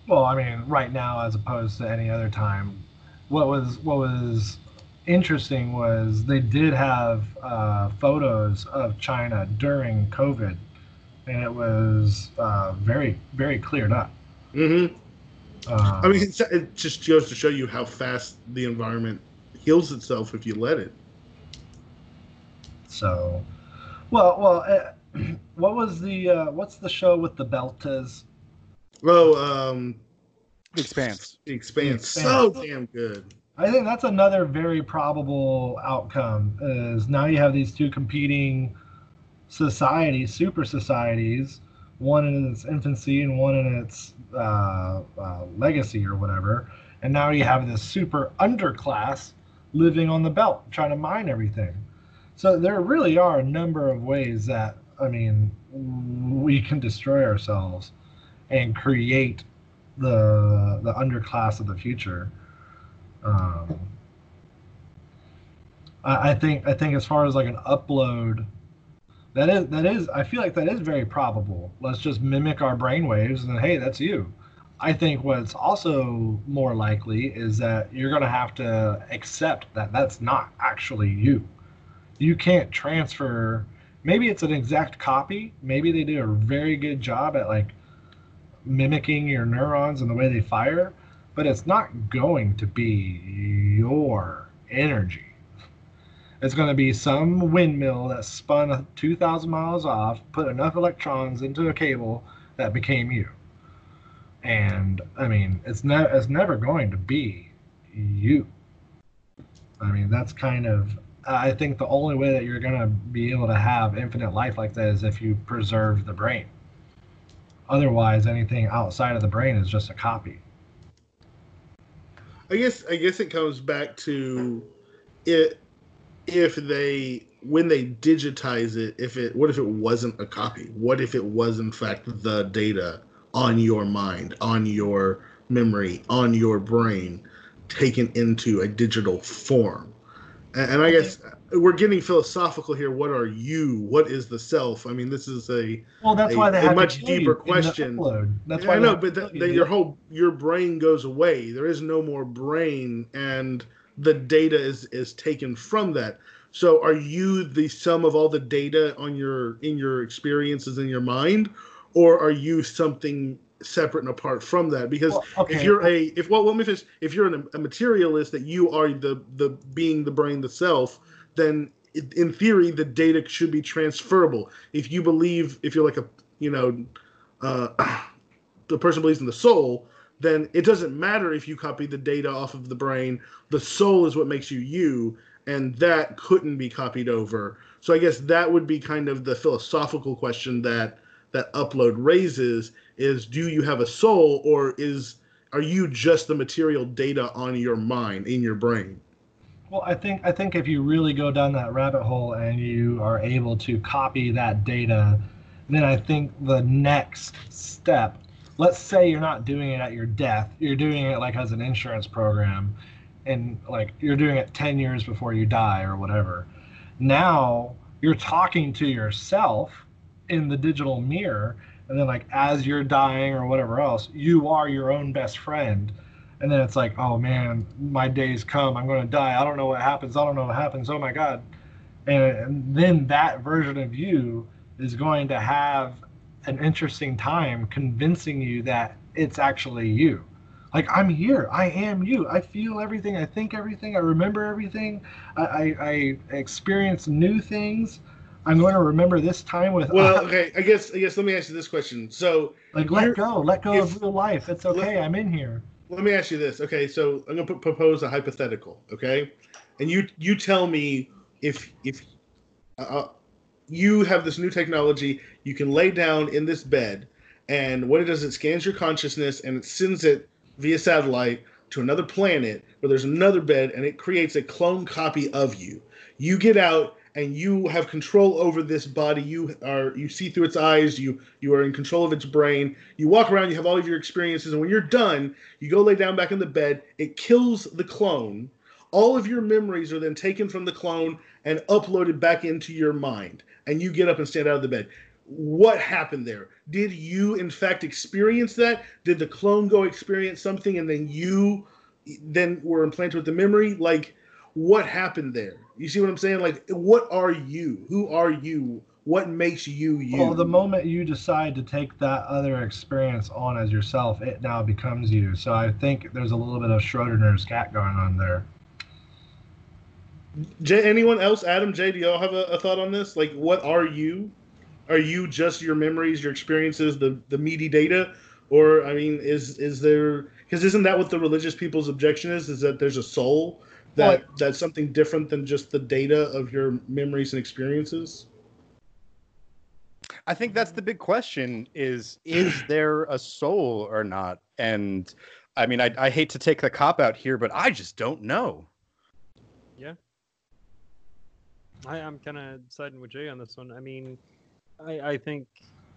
Well, I mean, right now as opposed to any other time, what was what was interesting was they did have uh, photos of China during COVID, and it was uh, very very cleared up. mm-hmm Um, I mean, it just goes to show you how fast the environment heals itself if you let it. so, well, well, uh, what was the uh, what's the show with the Belters? Oh, um, The Expanse. Expanse, so damn good. I think that's another very probable outcome. Is now you have these two competing societies, super societies, one in its infancy and one in its uh, uh, legacy or whatever, and now you have this super underclass living on the belt, trying to mine everything. So there really are a number of ways that I mean we can destroy ourselves and create the the underclass of the future. Um, I, I think I think as far as like an upload, that is that is I feel like that is very probable. Let's just mimic our brain waves and hey, that's you. I think what's also more likely is that you're going to have to accept that that's not actually you. You can't transfer maybe it's an exact copy. Maybe they do a very good job at like mimicking your neurons and the way they fire, but it's not going to be your energy. It's going to be some windmill that spun 2,000 miles off, put enough electrons into a cable that became you. And I mean, it's ne- it's never going to be you. I mean, that's kind of I think the only way that you're going to be able to have infinite life like that is if you preserve the brain. Otherwise, anything outside of the brain is just a copy. I guess I guess it comes back to it if they when they digitize it if it what if it wasn't a copy? What if it was in fact the data on your mind on your memory on your brain taken into a digital form? And, and i guess we're getting philosophical here what are you what is the self i mean this is a well that's a, why they a have much deeper you in the question. That's Yeah, why I know, but the, the, your whole your brain goes away. There is no more brain, and the data is is taken from that. So, are you the sum of all the data on your in your experiences in your mind, or are you something separate and apart from that? Because Well, okay, if you're a if well, let me finish. If you're an, a materialist, that you are the the being the brain, the self, then in theory the data should be transferable. If you believe, if you're like a you know. Uh, the person believes in the soul, then it doesn't matter if you copy the data off of the brain. The soul is what makes you you, and that couldn't be copied over. So I guess that would be kind of the philosophical question that that upload raises is do you have a soul or is are you just the material data on your mind in your brain? Well, I think I think if you really go down that rabbit hole and you are able to copy that data, then I think the next step. Let's say you're not doing it at your death. You're doing it like as an insurance program, and like you're doing it ten years before you die or whatever. Now you're talking to yourself in the digital mirror, and then like as you're dying or whatever else, you are your own best friend and then it's like, oh man, my days come. I'm going to die. I don't know what happens. I don't know what happens. Oh my god. And, and then that version of you is going to have an interesting time convincing you that it's actually you. Like I'm here. I am you. I feel everything. I think everything. I remember everything. I, I, I experience new things. I'm going to remember this time with Well, okay, I guess I guess let me ask you this question. So like let go, let go if- of real life. It's okay. I'm in here. Let me ask you this. Okay, so I'm gonna p- propose a hypothetical. Okay, and you you tell me if if uh, you have this new technology, you can lay down in this bed, and what it does, it scans your consciousness and it sends it via satellite to another planet where there's another bed, and it creates a clone copy of you. You get out and you have control over this body. You are you see through its eyes. You you are in control of its brain. You walk around. You have all of your experiences, and when you're done, you go lay down back in the bed. It kills the clone. All of your memories are then taken from the clone and uploaded back into your mind, and you get up and stand out of the bed. What happened there? Did you, in fact, experience that? Did the clone go experience something, and then you then were implanted with the memory? Like, what happened there? You see what I'm saying? Like, what are you? Who are you? What makes you you? Well, the moment you decide to take that other experience on as yourself, it now becomes you. So I think there's a little bit of Schrodinger's cat going on there. Jay, anyone else? Adam, Jay, do y'all have a, a thought on this? Like, what are you? Are you just your memories, your experiences, the the meaty data, or I mean, is is there? Because isn't that what the religious people's objection is? Is that there's a soul that that's something different than just the data of your memories and experiences? I think that's the big question is is there a soul or not? And I mean I, I hate to take the cop out here, but I just don't know. I, I'm kind of siding with Jay on this one. I mean, I, I think,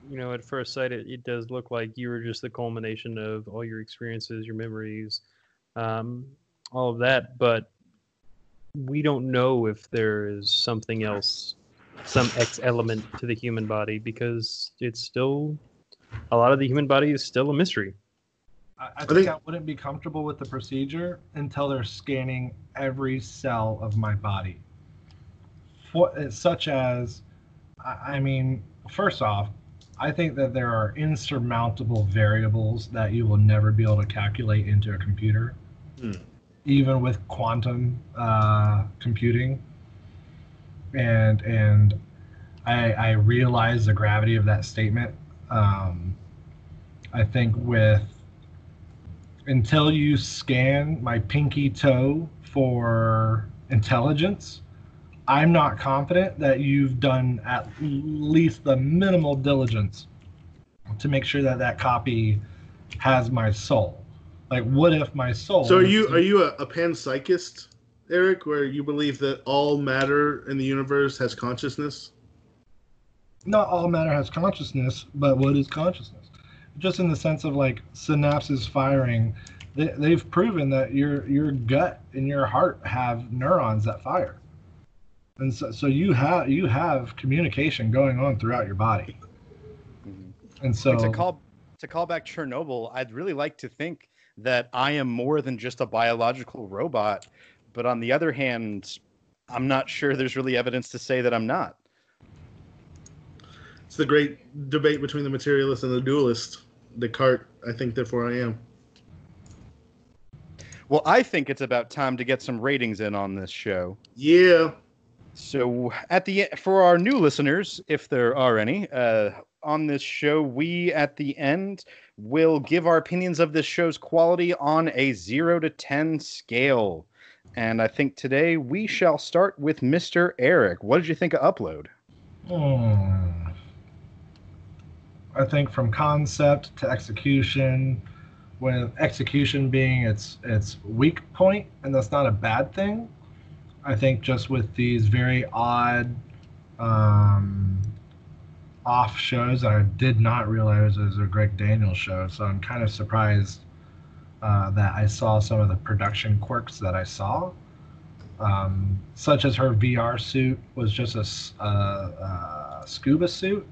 you know, at first sight, it, it does look like you were just the culmination of all your experiences, your memories, um, all of that. But we don't know if there is something else some X element to the human body because it's still a lot of the human body is still a mystery. I, I think, I wouldn't be comfortable with the procedure until they're scanning every cell of my body. For, such as, I, I mean, first off, I think that there are insurmountable variables that you will never be able to calculate into a computer, Hmm. Even with quantum uh, computing. And and I, I realize the gravity of that statement. Um, I think with until you scan my pinky toe for intelligence, I'm not confident that you've done at least the minimal diligence to make sure that that copy has my soul. Like, what if my soul? So are you are you a, a panpsychist, Eric, where you believe that all matter in the universe has consciousness? Not all matter has consciousness, but what is consciousness? Just in the sense of like synapses firing, they, they've proven that your your gut and your heart have neurons that fire, and so, so you have you have communication going on throughout your body. Mhm. And so to call to call back Chernobyl, I'd really like to think that I am more than just a biological robot, but on the other hand, I'm not sure there's really evidence to say that I'm not. It's the great debate between the materialist and the dualist. Descartes, I think, therefore I am. Well, I think it's about time to get some ratings in on this show. Yeah. So, at the for our new listeners, if there are any, uh, on this show, we at the end will give our opinions of this show's quality on a zero to ten scale. And I think today we shall start with Mr. Eric. What did you think of Upload? Hmm. I think from concept to execution, with execution being its its weak point, and that's not a bad thing. I think just with these very odd um, off shows, I did not realize it was a Greg Daniels show, so I'm kind of surprised uh, that I saw some of the production quirks that I saw um, such as her VR suit was just a, uh, uh, scuba suit.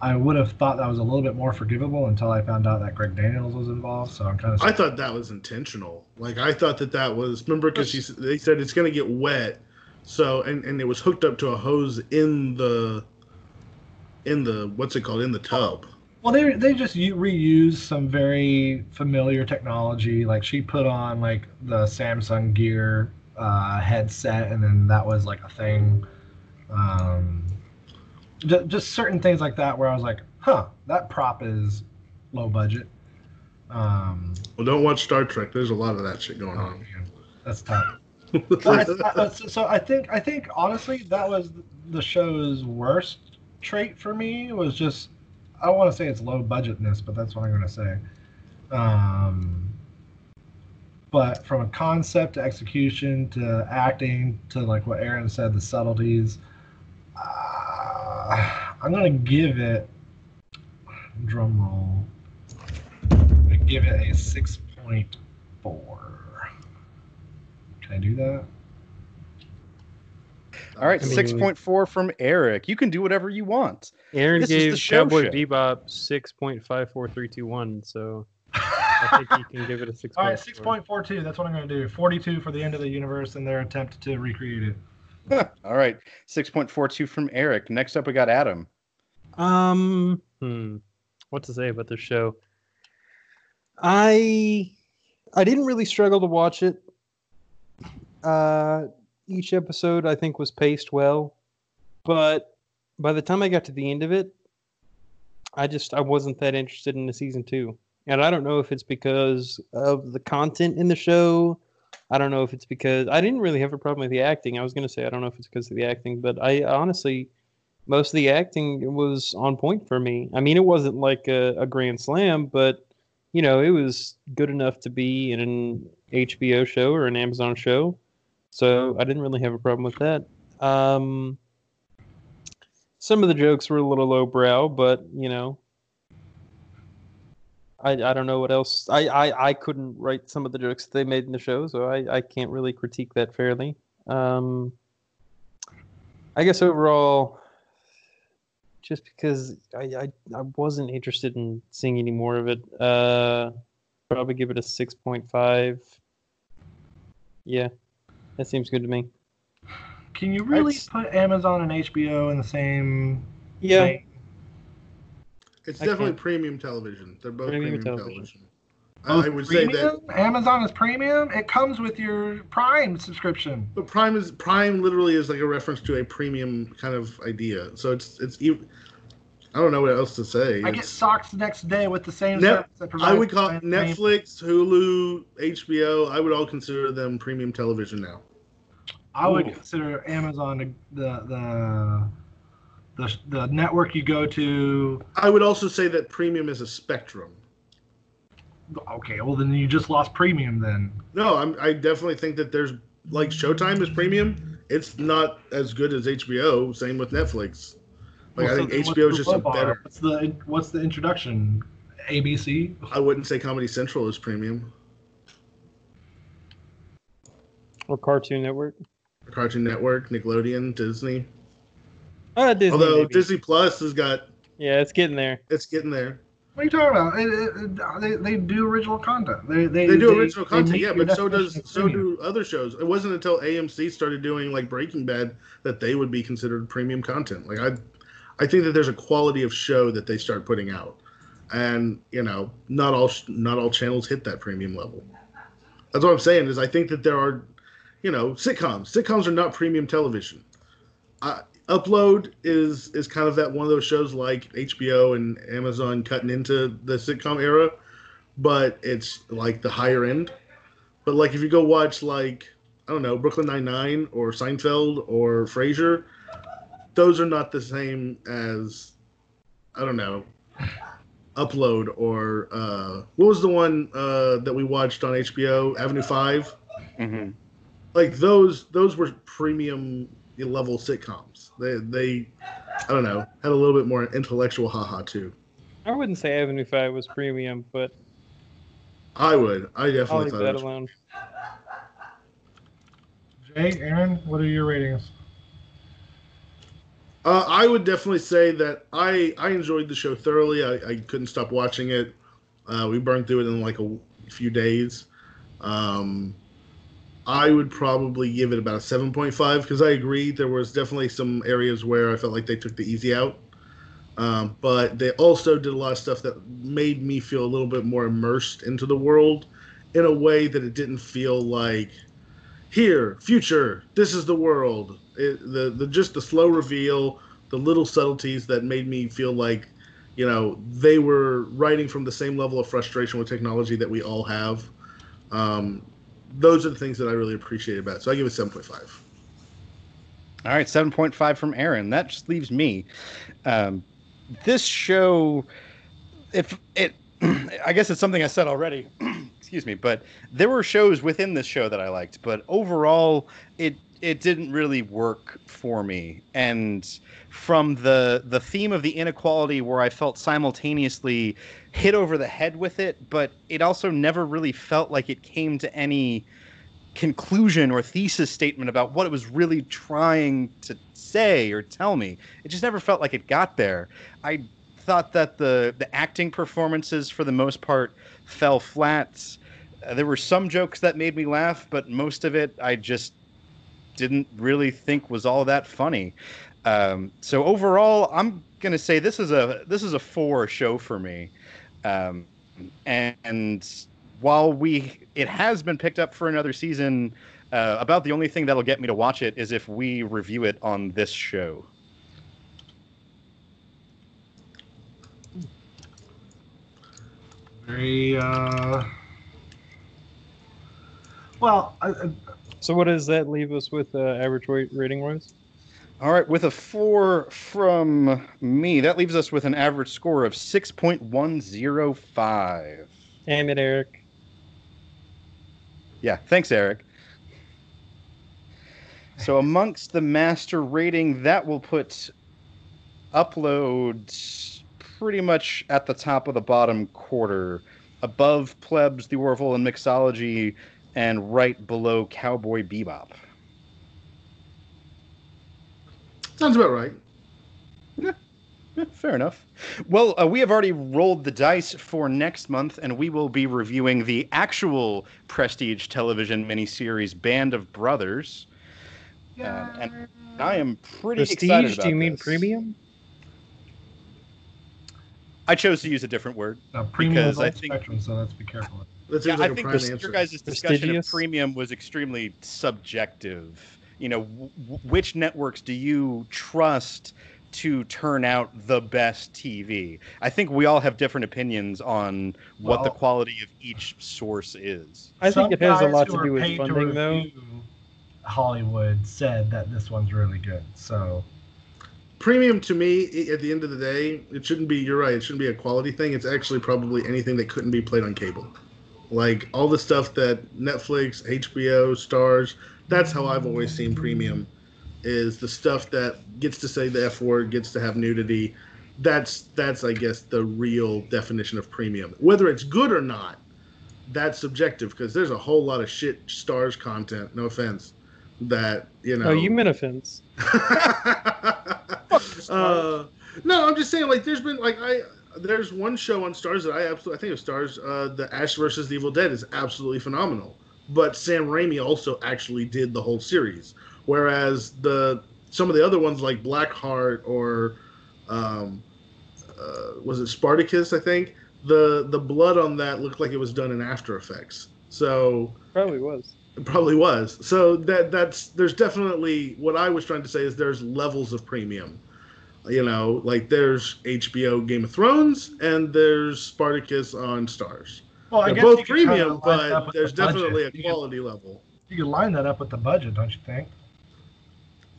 I would have thought that was a little bit more forgivable until I found out that Greg Daniels was involved. So I'm kind of I thought that was intentional. Like I thought that that was remember because she they said it's gonna get wet, so and and it was hooked up to a hose in the in the what's it called in the tub. well, they they just reuse some very familiar technology. Like she put on like the Samsung Gear uh, headset, and then that was like a thing. Um, ju- just certain things like that where I was like, huh, that prop is low budget. Um, Well, don't watch Star Trek. There's a lot of that shit going Oh on. man, that's tough. I, I- so, so I think I think honestly that was the show's worst trait for me was just I want to say it's low budgetness, but that's what I'm going to say. Um, but from a concept to execution to acting to like what Aaron said, the subtleties, uh, I'm going to give it drum roll. I'm gonna give it a six point four. Can I do that? All right, I mean- six point four from Eric. You can do whatever you want. Aaron This is the gave show Cowboy show. Bebop six point five four three two one, so I think you can give it a six. All right, six point four two. That's what I'm going to do. Forty-two for the end of the universe and their attempt to recreate it. All right, six point four two from Eric. Next up, we got Adam. Um, hmm, what to say about this show? I I didn't really struggle to watch it. Uh, each episode I think was paced well, but by the time I got to the end of it, I just I wasn't that interested in the season two. And I don't know if it's because of the content in the show. I don't know if it's because I didn't really have a problem with the acting. I was going to say I don't know if it's because of the acting, but I honestly most of the acting was on point for me. I mean, it wasn't like a, a grand slam, but you know, it was good enough to be in an HBO show or an Amazon show. So I didn't really have a problem with that. Um, some of the jokes were a little lowbrow, but you know, I, I don't know what else. I, I, I couldn't write some of the jokes they made in the show, so I, I can't really critique that fairly. Um, I guess overall, just because I, I I wasn't interested in seeing any more of it. Uh, probably give it a six point five. Yeah, that seems good to me. Can you really That's- put Amazon and HBO in the same? Yeah, vein? It's I definitely can't- premium television. They're both Premium premium, television. television. Both I oh, would say that. Amazon is premium. It comes with your Prime subscription. but Prime is Prime. Literally is like a reference to a premium kind of idea. So it's it's even. I don't know what else to say. I get socks the next day with the same Net- I would call the same- Netflix, Hulu, HBO. I would all consider them premium television now. I would Ooh. consider Amazon the the the the network you go to. I would also say that premium is a spectrum. Okay, well then you just lost premium then. No, I'm, I definitely think that there's like Showtime is premium. It's not as good as HBO. Same with Netflix. Like Well, I think then what's HBO is just a better. What's the what's the introduction? ABC. I wouldn't say Comedy Central is premium. or Cartoon Network. Cartoon Network, Nickelodeon, Disney. Uh, Disney. Although maybe. Disney Plus has got yeah, it's getting there. it's getting there. What are you talking about? It- it- it- they, they do original content. They they, They do original content, meet yeah, but so does so premium. do other shows. It wasn't until AMC started doing like Breaking Bad that they would be considered premium content. Like I I think that there's a quality of show that they start putting out. And, you know, not all not all channels hit that premium level. That's what I'm saying is I think that there are, you know, sitcoms. Sitcoms are not premium television. Uh, Upload is is kind of that one of those shows like HBO and Amazon cutting into the sitcom era, but it's like the higher end. But like if you go watch like I don't know Brooklyn Nine Nine or Seinfeld or Frasier, those are not the same as I don't know Upload or uh, what was the one uh, that we watched on HBO Avenue Five? hmm Like those those were premium level sitcoms. They they I don't know had a little bit more intellectual haha too. I wouldn't say Avenue Five was premium, but I would I I'll definitely leave thought that it was alone. Jay, Aaron, what are your ratings? Uh, I would definitely say that I I enjoyed the show thoroughly. I, I couldn't stop watching it. Uh, we burned through it in like a few days. Um, I would probably give it about a seven point five because I agree there was definitely some areas where I felt like they took the easy out. Um, but they also did a lot of stuff that made me feel a little bit more immersed into the world in a way that it didn't feel like here, future, this is the world. It, the the just the slow reveal, the little subtleties that made me feel like, you know, they were writing from the same level of frustration with technology that we all have. Um, those are the things that I really appreciate about it. So I give it seven point five. All right, seven point five from Aaron. That just leaves me. Um, this show, if it, I guess it's something I said already. excuse me, but there were shows within this show that I liked, but overall, it it didn't really work for me. And from the the theme of the inequality, where I felt simultaneously hit over the head with it, but it also never really felt like it came to any conclusion or thesis statement about what it was really trying to say or tell me. It just never felt like it got there. I thought that the the acting performances for the most part fell flat. Uh, there were some jokes that made me laugh, but most of it I just didn't really think was all that funny. Um, so overall, I'm gonna say this is a this is a four show for me. Um, and, and while we it has been picked up for another season, uh, about the only thing that'll get me to watch it is if we review it on this show. Very uh. Well, I, I- So what does that leave us with uh, average weight rating wise? All right, with a four from me, that leaves us with an average score of six point one zero five. Damn it, Eric. Yeah, thanks, Eric. So amongst the master rating, that will put uploads pretty much at the top of the bottom quarter, above plebs, the Orville and mixology, and right below Cowboy Bebop. Sounds about right. Yeah, fair enough. Well, uh, we have already rolled the dice for next month, and we will be reviewing the actual prestige television miniseries Band of Brothers. Uh, and I am pretty excited Prestige? about Do you mean this. premium? I chose to use a different word. No, premium Because is I think- spectrum, so let's be careful. That Yeah, seems like I a think prime this, answer. your guys' discussion of premium was extremely subjective. You know, w- w- which networks do you trust to turn out the best TV? I think we all have different opinions on what the quality of each source is. I think it has a lot who to are do with paid to funding, though. review Hollywood said that this one's really good. So premium to me at the end of the day it shouldn't be you're right it shouldn't be a quality thing it's actually probably anything that couldn't be played on cable like all the stuff that netflix hbo starz that's how i've always seen premium is the stuff that gets to say the f word gets to have nudity that's that's i guess the real definition of premium whether it's good or not that's subjective because there's a whole lot of shit Starz content no offense that you know Oh, you meant offense. uh, no, I'm just saying, like, there's been like I there's one show on Starz that I absolutely I think of Starz, uh, the Ash versus the Evil Dead is absolutely phenomenal. But Sam Raimi also actually did the whole series, whereas the some of the other ones like Blackheart or um, uh, was it Spartacus? I think the the blood on that looked like it was done in After Effects. So Probably was. it probably was. So that that's there's definitely what I was trying to say is there's levels of premium. You know, like there's HBO Game of Thrones and there's Spartacus on Starz. well, I They're guess both you could kinda premium, line it up but there's the budget. definitely a You quality level. You can line that up with the budget, don't you think?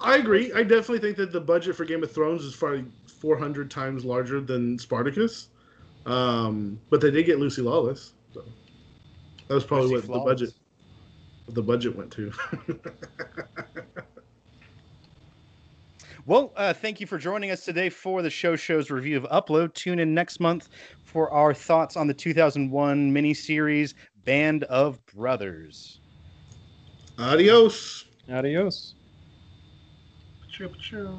I agree. I definitely think that the budget for Game of Thrones is probably 400 times larger than Spartacus. Um, but they did get Lucy Lawless. So that was probably Lucy what the budget what the budget went to. Well, uh, thank you for joining us today for the show show's review of Upload. Tune in next month for our thoughts on the 2001 miniseries Band of Brothers. Adios. Adios. Choo, choo.